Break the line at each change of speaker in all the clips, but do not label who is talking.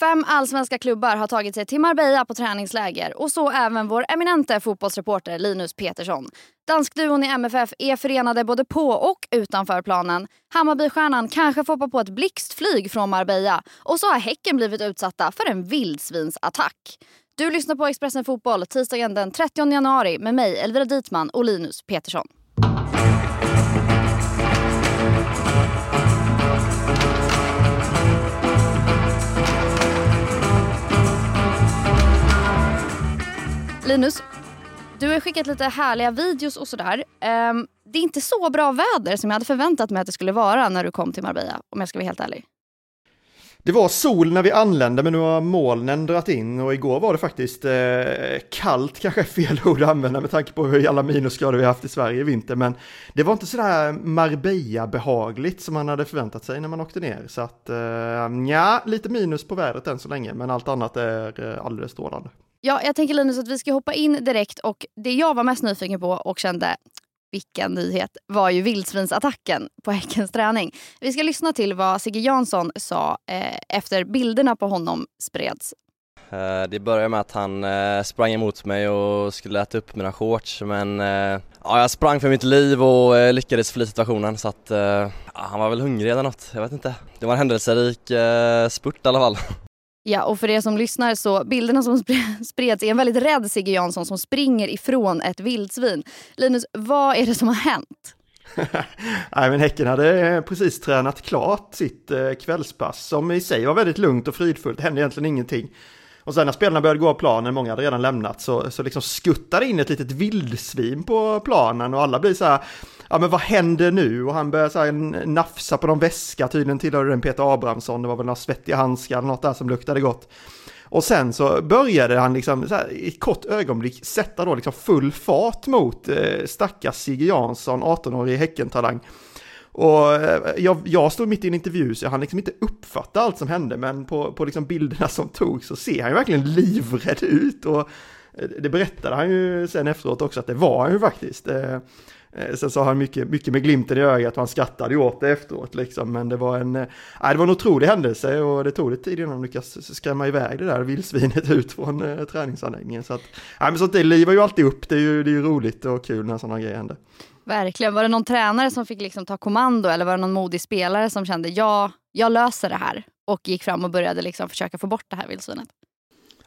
Fem allsvenska klubbar har tagit sig till Marbella på träningsläger och så även vår eminente fotbollsreporter Linus Petersson. Danskduon i MFF är förenade både på och utanför planen. Hammarbystjärnan kanske får hoppa på ett blixtflyg från Marbella och så har Häcken blivit utsatta för en vildsvinsattack. Du lyssnar på Expressen Fotboll tisdagen den 30 januari med mig Elvira Dietman och Linus Petersson. Linus, du har skickat lite härliga videos och sådär. Um, det är inte så bra väder som jag hade förväntat mig att det skulle vara när du kom till Marbella, om jag ska vara helt ärlig.
Det var sol när vi anlände men nu har molnen dragit in och igår var det faktiskt eh, kallt, kanske är fel ord att använda med tanke på hur alla minusgrader vi har haft i Sverige i vinter. Men det var inte sådär Marbella-behagligt som man hade förväntat sig när man åkte ner. Så att eh, ja, lite minus på vädret än så länge men allt annat är eh, alldeles strålande.
Ja, jag tänker Linus att vi ska hoppa in direkt och det jag var mest nyfiken på och kände vilken nyhet var ju vildsvinsattacken på Häckens träning. Vi ska lyssna till vad Sigge Jansson sa eh, efter bilderna på honom spreds.
Eh, det började med att han eh, sprang emot mig och skulle äta upp mina shorts men eh, ja, jag sprang för mitt liv och eh, lyckades fly situationen så att eh, ja, han var väl hungrig eller något, jag vet inte. Det var en händelserik eh, spurt i alla fall.
Ja, och för er som lyssnar så bilderna som spreds är en väldigt rädd Sigge Jansson som springer ifrån ett vildsvin. Linus, vad är det som har hänt?
Nej, men Häcken hade eh, precis tränat klart sitt eh, kvällspass som i sig var väldigt lugnt och fridfullt. Det hände egentligen ingenting. Och sen när spelarna började gå av planen, många hade redan lämnat, så, så liksom skuttade in ett litet vildsvin på planen och alla blir så här, ja men vad händer nu? Och han börjar så här nafsa på någon väska, tydligen tillhörde den Peter Abrahamsson, det var väl några svettiga handskar eller något där som luktade gott. Och sen så började han liksom så här, i ett kort ögonblick sätta då liksom full fart mot eh, stackars Sigge Jansson, 18-årig Häckentalang. Och eh, jag, jag stod mitt i en intervju så jag hann liksom inte uppfatta allt som hände, men på, på liksom bilderna som togs så ser han ju verkligen livrädd ut. Och eh, det berättade han ju sen efteråt också att det var han ju faktiskt. Eh, sen sa han mycket, mycket med glimten i ögat och han skrattade ju åt det efteråt liksom. Men det var en, nej, det var en otrolig händelse och det tog lite tid innan de lyckades skrämma iväg det där vildsvinet ut från träningsanläggningen. Så att, nej men sånt det livar ju alltid upp, det är ju, det är ju roligt och kul när sådana grejer händer.
Verkligen. Var det någon tränare som fick liksom ta kommando eller var det någon modig spelare som kände ja, jag löser det här och gick fram och började liksom försöka få bort det här vildsvinet?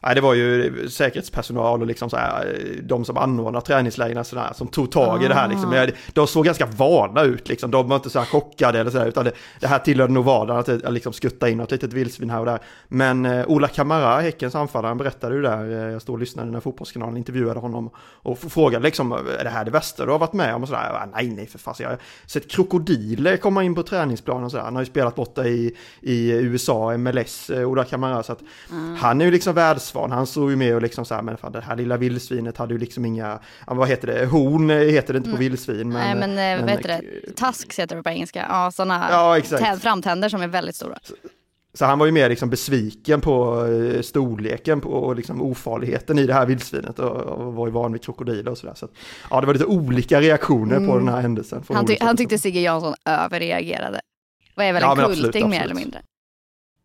Nej, det var ju säkerhetspersonal och liksom så här, de som anordnar träningslägren sådär, som tog tag i det här. Liksom. Ah. De såg ganska vana ut, liksom. de var inte så här chockade eller sådär, utan det, det här tillhörde nog vardagen att liksom skutta in något litet vildsvin här och där. Men eh, Ola Kamara, Häckens anfallare, berättade ju där, eh, jag stod och lyssnade när Fotbollskanalen intervjuade honom och frågade liksom, är det här det värsta du har varit med om? Och sådär, nej, nej, för fan, jag har sett krokodiler komma in på träningsplanen och sådär. Han har ju spelat borta i, i USA, MLS, eh, Ola Kamara, så att mm. han är ju liksom världs Svan, han stod ju med och liksom så här, men fan det här lilla vildsvinet hade ju liksom inga, vad heter det, horn heter det inte på mm. vildsvin.
Men, Nej men, men vad heter det, tusks heter det på engelska, ja sådana ja, framtänder som är väldigt stora.
Så, så han var ju mer liksom besviken på eh, storleken på, och liksom ofarligheten i det här vildsvinet och, och var ju van vid krokodiler och sådär. Så ja, det var lite olika reaktioner mm. på den här händelsen.
Han, ty han tyckte Sigge Jansson överreagerade. Var väl ja, en kulting absolut, mer eller mindre.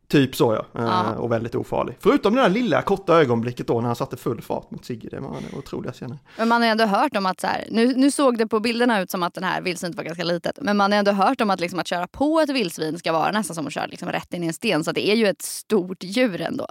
Typ så ja, uh och väldigt ofarlig. Förutom det där lilla korta ögonblicket då när han satte full fart mot Sigge, det var otroliga scener.
Men man har ju ändå hört om att så här, nu, nu såg det på bilderna ut som att den här vildsvinet var ganska litet, men man har ändå hört om att, liksom, att köra på ett vildsvin ska vara nästan som att köra liksom, rätt in i en sten, så det är ju ett stort djur ändå.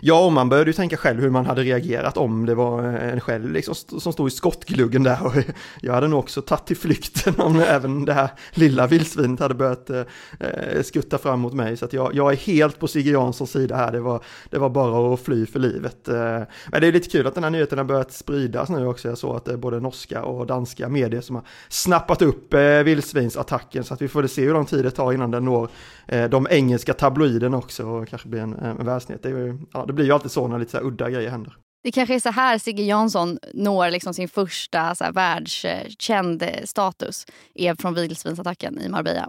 Ja, och man började ju tänka själv hur man hade reagerat om det var en själv liksom som stod i skottgluggen där. Och jag hade nog också tagit till flykten om även det här lilla vildsvinet hade börjat eh, eh, skutta fram mot mig. Så att jag, jag är helt på Sigge Janssons sida här. Det var, det var bara att fly för livet. Eh, men det är lite kul att den här nyheten har börjat spridas nu också. Jag såg att det är både norska och danska medier som har snappat upp eh, vildsvinsattacken. Så att vi får se hur lång tid det tar innan den når eh, de engelska tabloiderna också och kanske blir en, en världsnyhet. Det, ja, det blir ju alltid så när lite så udda grejer händer.
Det kanske är så här Sigge Jansson når liksom sin första så här, världskänd status, är från vildsvinsattacken i Marbella.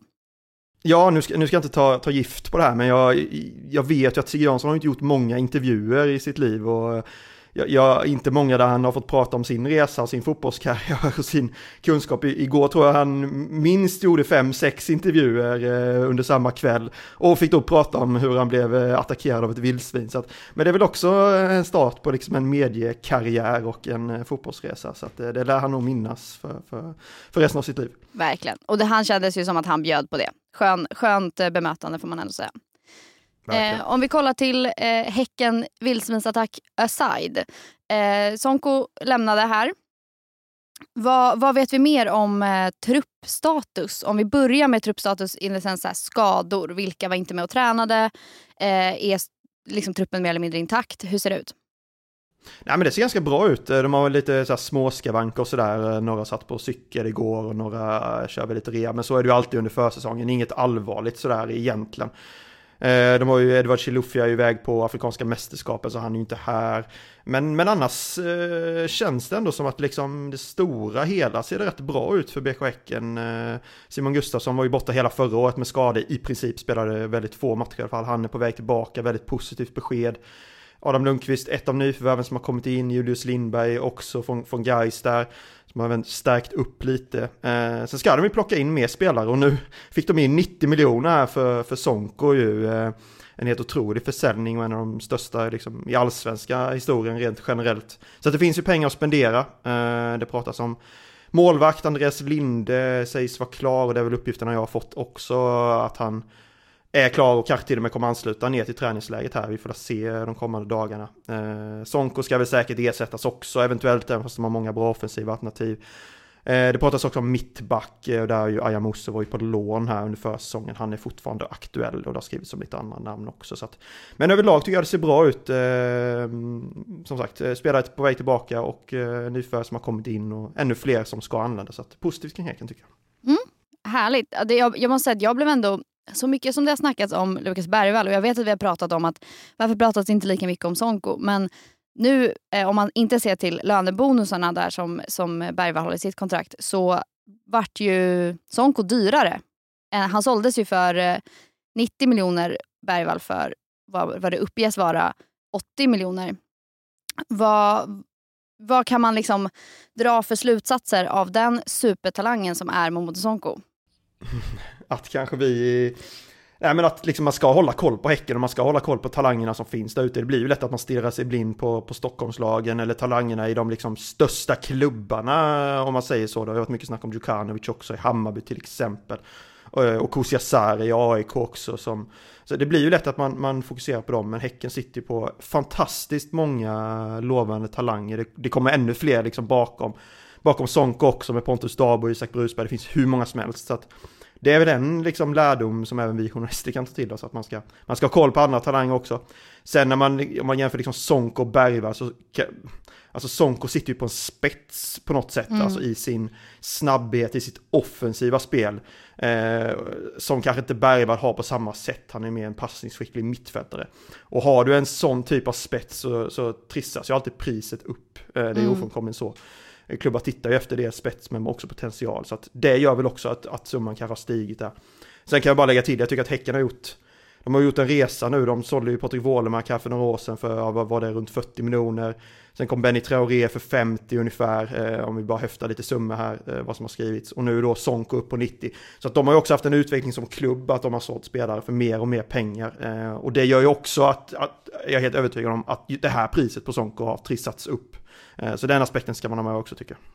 Ja, nu ska, nu ska jag inte ta, ta gift på det här, men jag, jag vet ju att Sigge Jansson har inte gjort många intervjuer i sitt liv och jag, jag, inte många där han har fått prata om sin resa och sin fotbollskarriär och sin kunskap. I, igår tror jag han minst gjorde fem, sex intervjuer eh, under samma kväll och fick då prata om hur han blev eh, attackerad av ett vildsvin. Så att, men det är väl också eh, en start på liksom en mediekarriär och en eh, fotbollsresa. Så att, det lär han nog minnas för, för, för resten av sitt liv.
Verkligen. Och det, han kändes ju som att han bjöd på det. Skön, skönt bemötande får man ändå säga. Eh, om vi kollar till eh, Häcken vildsvinsattack aside. Eh, Sonko lämnade här. Vad, vad, vet vi mer om eh, truppstatus? Om vi börjar med truppstatus i den så skador. Vilka var inte med och tränade? Eh, är liksom truppen mer eller mindre intakt? Hur ser det ut?
Nej men det ser ganska bra ut. De har lite så här småskavanker och sådär. Några satt på cykel igår och några kör väl lite rea. Men så är det ju alltid under försäsongen. Inget allvarligt sådär egentligen. Eh, de har ju Edward Chilufya iväg på Afrikanska mästerskapen så han är ju inte här. Men, men annars eh, känns det ändå som att liksom det stora hela ser det rätt bra ut för BK Häcken. Eh, Simon Gustafsson var ju borta hela förra året med skador, i princip spelade väldigt få matcher i alla fall. Han är på väg tillbaka, väldigt positivt besked. Adam Lundqvist, ett av nyförvärven som har kommit in, Julius Lindberg också från, från Gais där. Som har även stärkt upp lite. Eh, sen ska de ju plocka in mer spelare och nu fick de in 90 miljoner här för, för Sonko ju. Eh, en helt otrolig försäljning och en av de största liksom, i allsvenska historien rent generellt. Så det finns ju pengar att spendera. Eh, det pratas om målvakt, Andreas Linde sägs vara klar och det är väl uppgifterna jag har fått också att han är klar och kanske till och med kommer ansluta ner till träningsläget här. Vi får se de kommande dagarna. Eh, Sonko ska väl säkert ersättas också, eventuellt, även fast de har många bra offensiva alternativ. Eh, det pratas också om mittback, eh, och där är ju Aya Musse var ju på lån här under försäsongen. Han är fortfarande aktuell och det har skrivits om lite andra namn också. Så att, men överlag tycker jag det ser bra ut. Eh, som sagt, eh, spelare på väg tillbaka och eh, nyförvärv som har kommit in och ännu fler som ska anlända. Så att, positivt kring Häcken tycker jag.
Mm, härligt. Jag, jag måste säga att jag blev ändå så mycket som det har snackats om Lukas Bergvall och jag vet att vi har pratat om att varför pratas inte lika mycket om Sonko men nu eh, om man inte ser till lönebonusarna där som, som Bergvall har i sitt kontrakt så vart ju Sonko dyrare. Eh, han såldes ju för eh, 90 miljoner Bergvall för vad, vad det uppges vara 80 miljoner. Vad, vad kan man liksom dra för slutsatser av den supertalangen som är Momodou Sonko?
att kanske vi Nej men att liksom man ska hålla koll på Häcken och man ska hålla koll på talangerna som finns där ute. Det blir ju lätt att man stirrar sig blind på, på Stockholmslagen eller talangerna i de liksom största klubbarna om man säger så. Det har varit mycket snack om Djukanovic också i Hammarby till exempel. Eh, och Kusiasar i AIK också. Som, så det blir ju lätt att man, man fokuserar på dem, men Häcken sitter ju på fantastiskt många lovande talanger. Det, det kommer ännu fler liksom bakom, bakom Sonko också med Pontus Dabo och Isak Brusberg. Det finns hur många som helst. Så att, det är väl en liksom lärdom som även vi journalister kan ta till oss, att man ska, man ska ha koll på andra talanger också. Sen när man, om man jämför liksom Sonko och Bergvall så Alltså Sonko sitter ju på en spets på något sätt, mm. alltså i sin snabbhet, i sitt offensiva spel. Eh, som kanske inte Bergvall har på samma sätt, han är mer en passningsskicklig mittfältare. Och har du en sån typ av spets så, så trissas ju alltid priset upp, eh, det är mm. ofrånkomligen så Eh, klubbar tittar ju efter deras spets men också potential. Så att det gör väl också att, att summan kanske har stigit där. Sen kan jag bara lägga till, jag tycker att Häcken har gjort de har gjort en resa nu, de sålde ju Patrik Wålemark här för några år sedan för, vad var det, runt 40 miljoner. Sen kom Benny Traoré för 50 ungefär, eh, om vi bara höftar lite summor här, eh, vad som har skrivits. Och nu då Sonko upp på 90. Så att de har ju också haft en utveckling som klubb, att de har sålt spelare för mer och mer pengar. Eh, och det gör ju också att, att, jag är helt övertygad om att det här priset på Sonko har trissats upp. Eh, så den aspekten ska man ha med också tycker jag.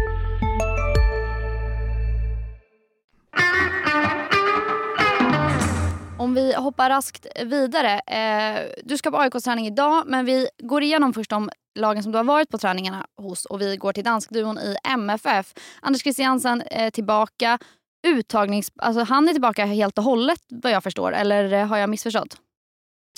Om vi hoppar raskt vidare. Eh, du ska på AIKs träning idag men vi går igenom först de lagen som du har varit på träningarna hos och vi går till danskduon i MFF. Anders Christiansen är tillbaka. Uttagnings... Alltså han är tillbaka helt och hållet vad jag förstår eller har jag missförstått?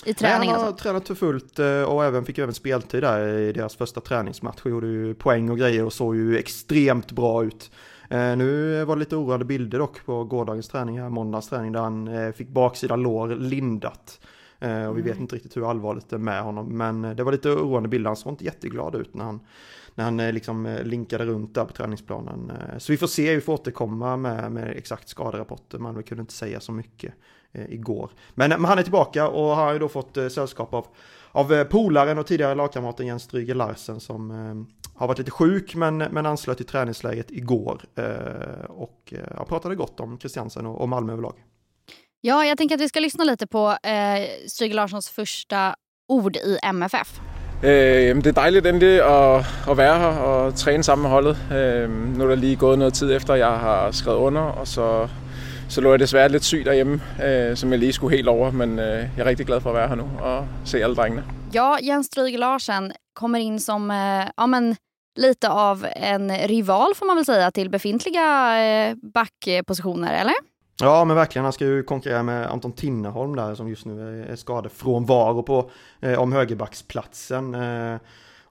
I träning
Nej, han har
alltså.
tränat för fullt eh, och även fick även speltid där i deras första träningsmatch. Gjorde ju poäng och grejer och såg ju extremt bra ut. Eh, nu var det lite oroande bilder dock på gårdagens träning, här, måndagens träning, där han eh, fick baksida lår lindat. Eh, och vi vet mm. inte riktigt hur allvarligt det är med honom, men det var lite oroande bilder. Han såg inte jätteglad ut när han, när han liksom linkade runt där på träningsplanen. Så vi får se, vi får återkomma med, med exakt skaderapporter, men vi kunde inte säga så mycket igår. Men, men han är tillbaka och har ju då fått sällskap av, av polaren och tidigare lagkamraten Jens Stryger Larsen som har varit lite sjuk men, men anslöt till träningsläget igår och jag pratade gott om Christiansen och, och Malmö överlag.
Ja, jag tänker att vi ska lyssna lite på eh, Stryger Larssons första ord i MFF.
Eh, det är dejligt endelig at, at være her og træne sammen med holdet. Eh, nu er der lige gået noget tid efter, jeg har skrevet under, og så, så lå jeg desværre lidt syg derhjemme, eh, som jeg lige skulle helt over. Men eh, jeg er rigtig glad for at være her nu og se alle drengene.
Ja, Jens Stryger Larsen kommer in som eh, ja, men, lite av en rival får man väl säga till befintliga eh, backpositioner, eller?
Ja men verkligen, han ska ju konkurrera med Anton Tinnerholm där som just nu är skadefrånvaro på eh, om högerbacksplatsen. Eh,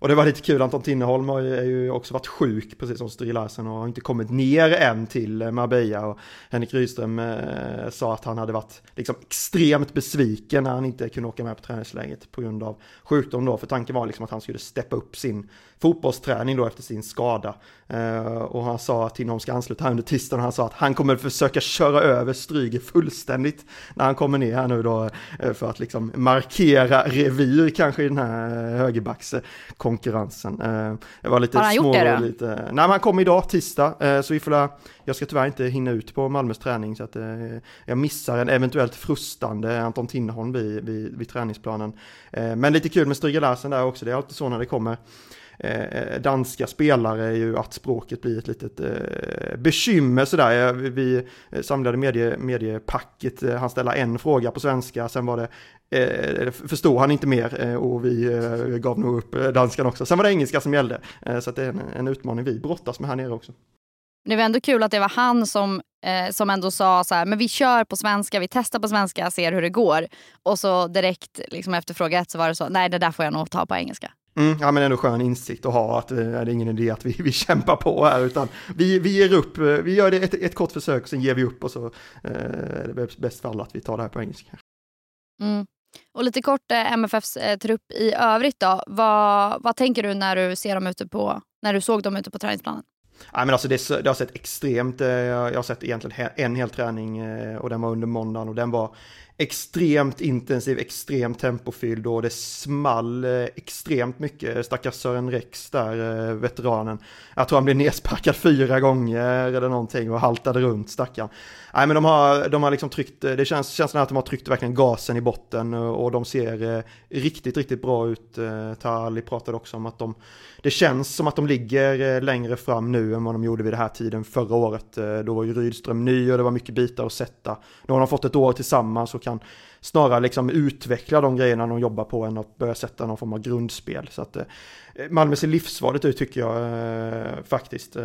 och det var lite kul, Anton Tinnerholm har ju, ju också varit sjuk, precis som Sture Larsen, och har inte kommit ner än till eh, Marbella. Och Henrik Rydström eh, sa att han hade varit liksom extremt besviken när han inte kunde åka med på träningsläget på grund av sjukdom då. För tanken var liksom att han skulle steppa upp sin fotbollsträning då efter sin skada. Eh, och han sa att Tinnerholm ska ansluta här under tisdagen och han sa att han kommer försöka köra över Stryger fullständigt när han kommer ner här nu då eh, för att liksom markera revir kanske i den här. Eh, det var lite
Har han
små,
gjort det då?
Lite, nej men han kom idag, tisdag, så vi får jag ska tyvärr inte hinna ut på Malmös träning så att jag missar en eventuellt frustande Anton Tinnerholm vid, vid, vid träningsplanen. Men lite kul med Stryger Larsen där också, det är alltid så när det kommer Eh, eh, danska spelare är ju att språket blir ett litet eh, bekymmer sådär. Eh, vi, samlade medie, mediepacket, eh, han ställde en fråga på svenska, sen var det eh, förstod han inte mer och vi gav nog upp danskan också. Sen var det engelska som gällde, så det är en, en utmaning vi brottas med här nere också.
Det var ändå kul att det var han som, eh, som ändå sa så här, men vi kör på svenska, vi testar på svenska, ser hur det går. Och så direkt liksom efter fråga ett så var det så, nej det där får jag nog ta på engelska.
Mm, ja men ändå skön insikt att ha att eh, det är ingen idé att vi, vi kämpar på här utan vi, vi ger upp, eh, vi gör det ett, ett kort försök sen ger vi upp och så eh, är det bäst för alla att vi tar det här på engelska.
Mm. Och lite kort eh, MFFs eh, trupp i övrigt då. Vad, vad tänker du när du ser dem ute på, när du såg dem ute på träningsplanen?
Nej men alltså det, det har sett extremt, eh, jag har sett egentligen en hel träning eh, och den var under måndagen och den var extremt intensiv, extremt tempofylld och det small eh, extremt mycket. Stackars Sören Rex där, eh, veteranen. Jag tror han blev nedsparkad fyra gånger eller någonting och haltade runt stackaren. Nej men de har, de har liksom tryckt, eh, det känns, känns som att de har tryckt verkligen gasen i botten och de ser riktigt, riktigt bra ut. Tali pratade också om att de, det känns som att de ligger längre fram nu än vad de gjorde vid den här tiden förra året. Då var ju Rydström ny och det var mycket bitar att sätta. Nu har de fått ett år tillsammans och kan snarare liksom utveckla de grejerna de jobbar på än att börja sätta någon form av grundspel. Så att eh, Malmö ser livsfarligt ut tycker jag eh, faktiskt.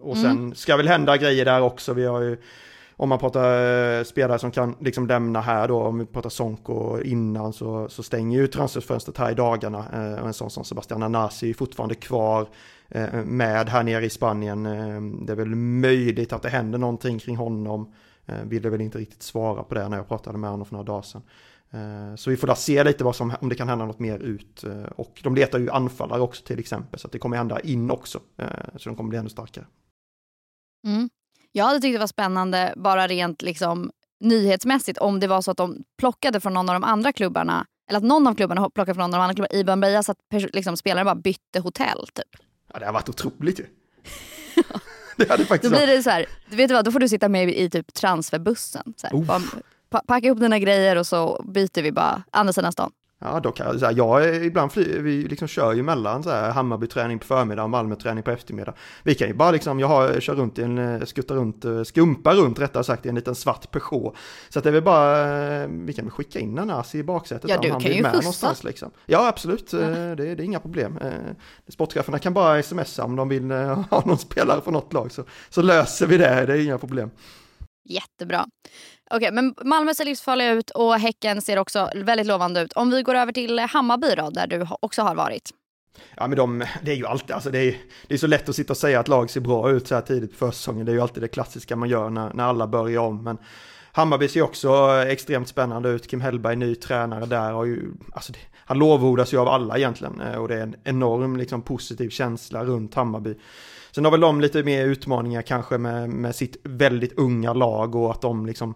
Och sen mm. ska väl hända grejer där också. Vi har ju om man pratar spelare som kan liksom lämna här då, om vi pratar Sonko innan så, så stänger ju transferfönstret här i dagarna. och en sån som Sebastian Anasi är fortfarande kvar. Eh, med här nere i Spanien. Eh, det är väl möjligt att det händer någonting kring honom. Eh, ville väl inte riktigt svara på det när jag pratade med honom för några dagar sedan. Så vi får där se lite vad som, om det kan hända något mer ut. Och de letar ju anfallare också till exempel, så att det kommer hända in också. Så de kommer bli ännu starkare.
Mm. Jag hade tyckt det var spännande, bara rent liksom nyhetsmässigt, om det var så att de plockade från någon av de andra klubbarna, eller att någon av klubbarna plockade från någon av de andra klubbarna i Bambeja så att liksom, spelare bara bytte hotell. Typ.
Ja, det har varit otroligt ju. Det hade faktiskt
Då blir det så här, du vet vad, då får du sitta med i typ transferbussen. Så här, bara, packa ihop dina grejer och så byter vi bara andra sidan stan.
Ja, då kan jag, jag är, ibland fly, vi liksom kör ju mellan så här Hammarby-träning på förmiddag och Malmö-träning på eftermiddag. Vi kan ju bara liksom, jag har, kör runt i en, eh, skuttar runt, eh, skumpar runt rättare sagt i en liten svart Peugeot. Så att det är väl bara, eh, vi kan väl skicka in en Asi i baksätet.
Ja, du kan ju skjutsa.
Liksom. Ja, absolut, ja. Det, det, är inga problem. Sportcheferna kan bara smsa om de vill ha någon spelare från något lag så, så löser vi det, det är inga problem.
Jättebra. Okej, men Malmö ser livsfarliga ut och Häcken ser också väldigt lovande ut. Om vi går över till Hammarby då, där du också har varit.
Ja men de, det är ju alltid, alltså det är, det är så lätt att sitta och säga att lag ser bra ut så här tidigt på försäsongen. Det är ju alltid det klassiska man gör när, när alla börjar om. Men Hammarby ser också extremt spännande ut. Kim Hellberg, ny tränare där, har ju, alltså det, han lovordas ju av alla egentligen. Eh, och det är en enorm liksom, positiv känsla runt Hammarby. Sen har väl de lite mer utmaningar kanske med, med sitt väldigt unga lag och att de liksom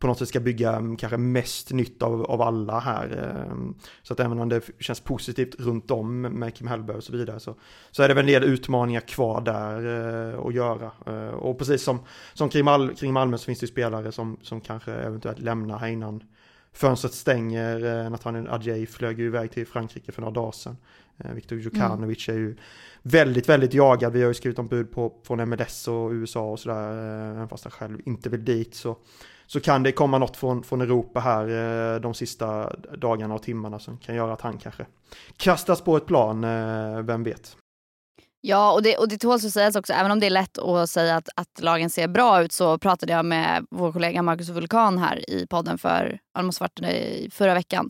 på något sätt ska bygga mm, kanske mest nytt av, av alla här. Ehm, så att även om det känns positivt runt om med Kim Hellberg och så vidare så, så är det väl en del utmaningar kvar där eh, att göra. Eh, och precis som, som kring, Mal kring Malmö så finns det ju spelare som, som kanske eventuellt lämnar här innan fönstret stänger. Eh, Nathaniel Adjei flög ju iväg till Frankrike för några dagar sedan. Eh, Viktor Djukanovic mm. är ju väldigt, väldigt jagad. Vi har ju skrivit om bud på, från MLS och USA och sådär, eh, även fast han själv inte vill dit. Så så kan det komma något från, från Europa här de sista dagarna och timmarna som kan göra att han kanske kastas på ett plan, vem vet.
Ja, och det, och det tåls att sägas också, även om det är lätt att säga att, att lagen ser bra ut så pratade jag med vår kollega Marcus Vulkan här i podden för, det måste varit förra veckan.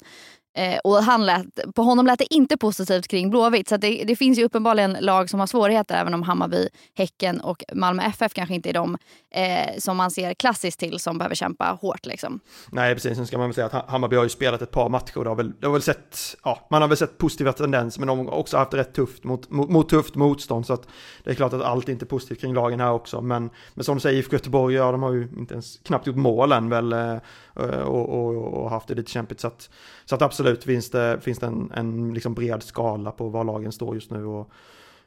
Eh, och han lät, på honom lät det inte positivt kring Blåvitt. Så det, det, finns ju uppenbarligen lag som har svårigheter även om Hammarby, Häcken och Malmö FF kanske inte är de eh, som man ser klassiskt till som behöver kämpa hårt. Liksom.
Nej precis, sen ska man väl säga att Hammarby har ju spelat ett par matcher. Det har väl, det har väl sett, ja, man har väl sett positiva tendenser men de har också haft det rätt tufft mot, mot, mot tufft motstånd. Så att det är klart att allt är inte positivt kring lagen här också. Men, men som du säger, IFK Göteborg, ja de har ju inte ens knappt gjort mål än väl. Eh, Eh, och, och, och haft det lite kämpigt. Så att, så att absolut finns det, finns det en, en liksom bred skala på var lagen står just nu. Och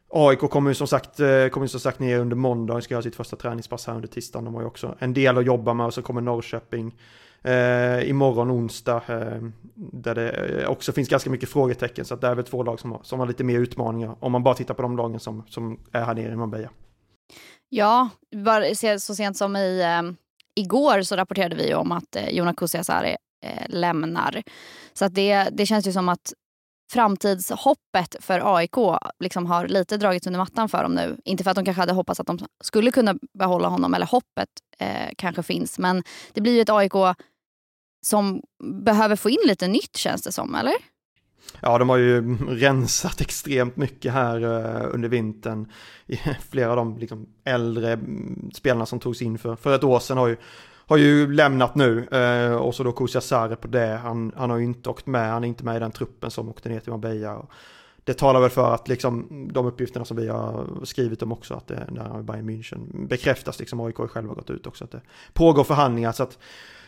AIK kommer ju som sagt, eh, kommer som sagt ner under måndag och ska göra sitt första träningspass här under tisdagen. De har ju också en del att jobba med och så kommer Norrköping eh, imorgon onsdag eh, där det eh, också finns ganska mycket frågetecken. Så att det är väl två lag som har, som har lite mer utmaningar om man bara tittar på de lagen som, som är här nere i Marbella.
Ja, så sent som i igår så rapporterade vi om att eh, Jonas Kusiasari eh, lämnar. Så att det, det känns ju som att framtidshoppet för AIK liksom har lite dragits under mattan för dem nu. Inte för att de kanske hade hoppats att de skulle kunna behålla honom, eller hoppet eh, kanske finns. Men det blir ju ett AIK som behöver få in lite nytt känns det som, eller?
Ja, de har ju rensat extremt mycket här eh, under vintern. Flera av de liksom, äldre mm, spelarna som togs in för, för ett år sedan har ju, har ju lämnat nu. Eh, och så då Kusia Sarre på det. Han, han har ju inte åkt med, han är inte med i den truppen som åkte ner till Marbella. Och det talar väl för att liksom, de uppgifterna som vi har skrivit om också, att det där Bayern München bekräftas, liksom AIK själva gått ut också, att det pågår förhandlingar. Så att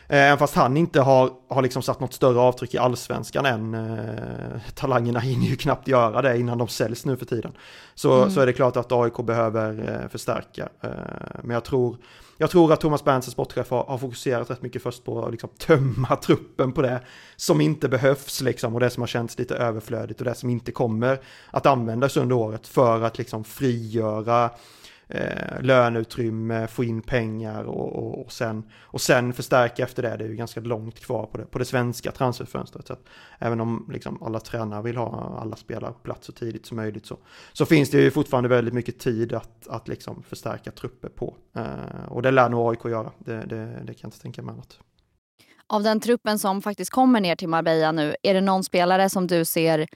Eh, även fast han inte har, har liksom satt något större avtryck i allsvenskan än. Eh, talangerna hinner ju knappt göra det innan de säljs nu för tiden. Så, mm. så är det klart att AIK behöver eh, förstärka. Eh, men jag tror, jag tror att Thomas Berntsens sportchef, har, har, fokuserat rätt mycket först på att liksom tömma truppen på det som inte behövs liksom, och det som har känts lite överflödigt och det som inte kommer att användas under året för att liksom frigöra eh, löneutrymme, få in pengar och, och, och, sen, och sen förstärka efter det. Det är ju ganska långt kvar på det, på det svenska transferfönstret. Så att även om liksom alla tränare vill ha alla spelare på plats så tidigt som möjligt så, så finns det ju fortfarande väldigt mycket tid att, att liksom förstärka trupper på. Eh, och det lär nog AIK göra, det, det, det kan jag inte tänka mig annat.
Av den truppen som faktiskt kommer ner till Marbella nu, är det någon spelare som du ser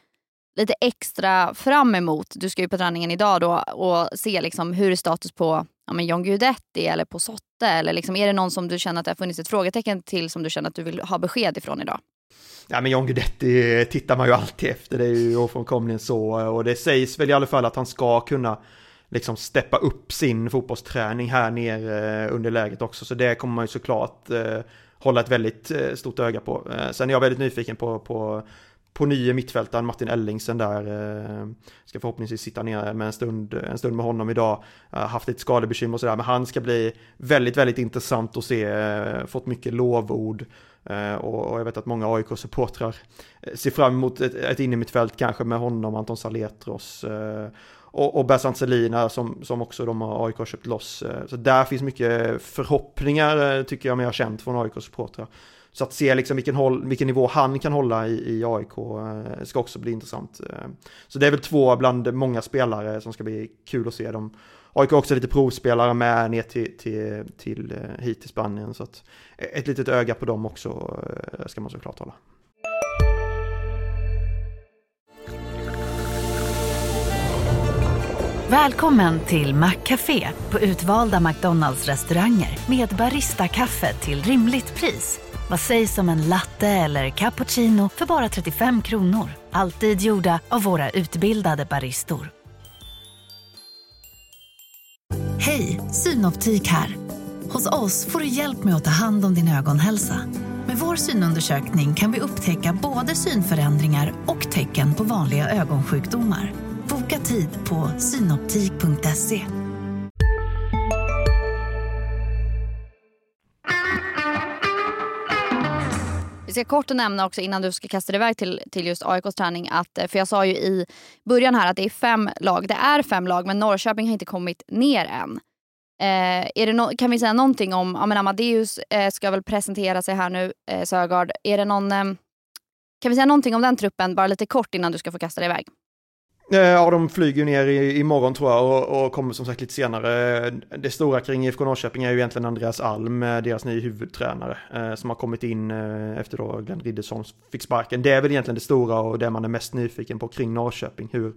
lite extra fram emot. Du ska ju på träningen idag då och se liksom hur är status på ja, men John Guidetti eller på Sotte? Eller liksom, är det någon som du känner att det har funnits ett frågetecken till som du känner att du vill ha besked ifrån idag?
Ja men John Guidetti tittar man ju alltid efter, det är ju ofrånkomligen så. Och det sägs väl i alla fall att han ska kunna liksom steppa upp sin fotbollsträning här nere eh, under läget också. Så det kommer man ju såklart eh, hålla ett väldigt eh, stort öga på. Sen är jag väldigt nyfiken på, på på nye mittfältaren Martin Ellingsen där. Eh, ska förhoppningsvis sitta ner med en stund, en stund med honom idag. Eh, haft lite skadebekymmer och sådär, men han ska bli väldigt, väldigt intressant att se. Eh, fått mycket lovord. Och, jag vet att många AIK-supportrar ser fram emot ett, ett innermittfält kanske med honom, Anton Saletros och, och Bersant Selina som, som också de har AIK köpt loss. Så där finns mycket förhoppningar tycker jag mig ha känt från AIK-supportrar. Så att se liksom vilken, håll, vilken nivå han kan hålla i, i AIK eh, ska också bli intressant. Eh, så det är väl två bland många spelare som ska bli kul att se. dem. AIK har också lite provspelare med ner till, till, till eh, hit till Spanien. Så att e-, ett litet öga på dem också ska man såklart hålla.
Välkommen till Maccafé på utvalda McDonalds restauranger med Baristakaffe till rimligt pris. Vad sägs om en latte eller cappuccino för bara 35 kronor? Alltid gjorda av våra utbildade baristor. Hej, Synoptik här. Hos oss får du hjälp med att ta hand om din ögonhälsa. Med vår synundersökning kan vi upptäcka både synförändringar och tecken på vanliga ögonsjukdomar. Boka tid på synoptik.se.
Vi ska kort nämna också innan du ska kasta dig iväg till, till just AIKs träning att, eh, för jag sa ju i början här att det är fem lag. Det är fem lag men Norrköping har inte kommit ner än. Eh, är det no kan vi säga någonting om, ja men Amadeus eh, ska väl presentera sig här nu, eh, Sögaard. Är det någon, eh, kan vi säga någonting om den truppen bara lite kort innan du ska få kasta dig iväg?
Eh, ja, de flyger ner i, imorgon tror jag och, och, kommer som sagt lite senare. Det stora kring IFK Norrköping är ju egentligen Andreas Alm, eh, deras nya huvudtränare, eh, som har kommit in eh, efter då Glenn Riddersson fick sparken. Det är väl egentligen det stora och det man är mest nyfiken på kring Norrköping, hur,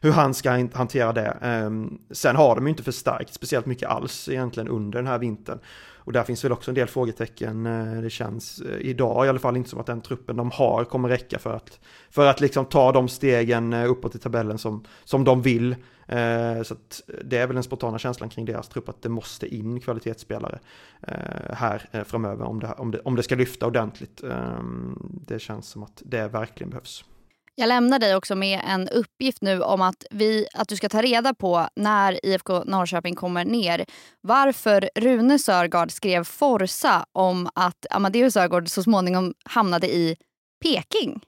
hur han ska hantera det. Eh, sen har de ju inte förstärkt speciellt mycket alls egentligen under den här vintern. Och där finns väl också en del frågetecken. Eh, det känns eh, idag i alla fall inte som att den truppen de har kommer räcka för att, för att liksom ta de stegen eh, uppåt i tabellen som, som de vill. Så det är väl den spontana känslan kring deras trupp att det måste in kvalitetsspelare här framöver om det, om det, om det ska lyfta ordentligt. Ehm, det känns som att det verkligen behövs.
Jag lämnar dig också med en uppgift nu om att, vi, att du ska ta reda på när IFK Norrköping kommer ner. Varför Rune Sörgard skrev Forsa om att Amadeus Sörgård så småningom hamnade i Peking.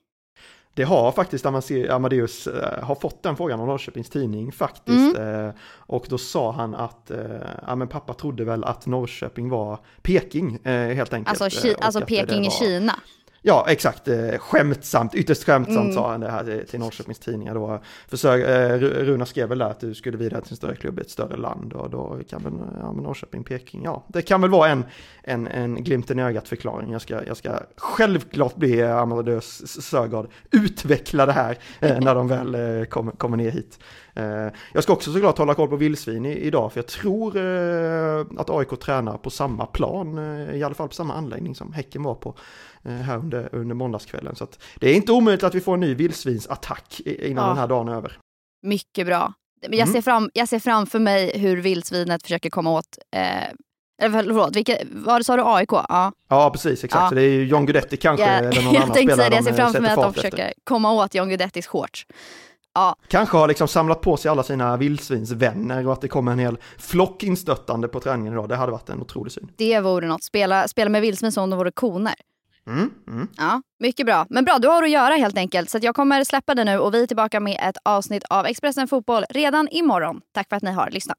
Det har faktiskt Amadeus äh, har fått den frågan av Norrköpings tidning faktiskt. Mm. Äh, och då sa han att äh, ja, men pappa trodde väl att Norrköping var Peking helt enkelt.
Alltså, alltså Peking i Kina?
Ja, exakt. Eh, skämtsamt, ytterst skämtsamt mm. sa han det här till Norrköpings tidningar då. Försök, eh, Runa skrev väl där att du skulle vidare till en större klubb i ett större land och då kan väl ja, Norrköping, Peking, ja. Det kan väl vara en, en, en glimten i ögat förklaring. Jag ska, jag ska självklart be Amadeus Sögaard utveckla det här eh, när de väl eh, kommer, kommer ner hit. Eh, jag ska också såklart hålla koll på vildsvin idag för jag tror eh, att AIK tränar på samma plan, eh, i alla fall på samma anläggning som Häcken var på här under, under måndagskvällen. Så det är inte omöjligt att vi får en ny vildsvinsattack innan ja. den här dagen är över.
Mycket bra. Jag, mm. ser fram, jag ser framför mig hur vildsvinet försöker komma åt eh, Förlåt, vilka, vad sa du AIK? Ja,
ja precis, exakt. Ja. Så det är ju John Guidetti kanske,
yeah. eller någon jag annan spelare säga det, Jag ser framför mig att de försöker efter. komma åt John Guidettis shorts.
Ja. Kanske har liksom samlat på sig alla sina vildsvinsvänner och att det kommer en hel flock instöttande på träningen idag. Det hade varit en otrolig syn.
Det vore något. Spela, spela med vildsvin som om de vore koner.
Mm, mm.
Ja, mycket bra. Men bra, du har att göra helt enkelt. Så jag kommer släppa det nu och vi är tillbaka med ett avsnitt av Expressen Fotboll redan imorgon. Tack för att ni har lyssnat.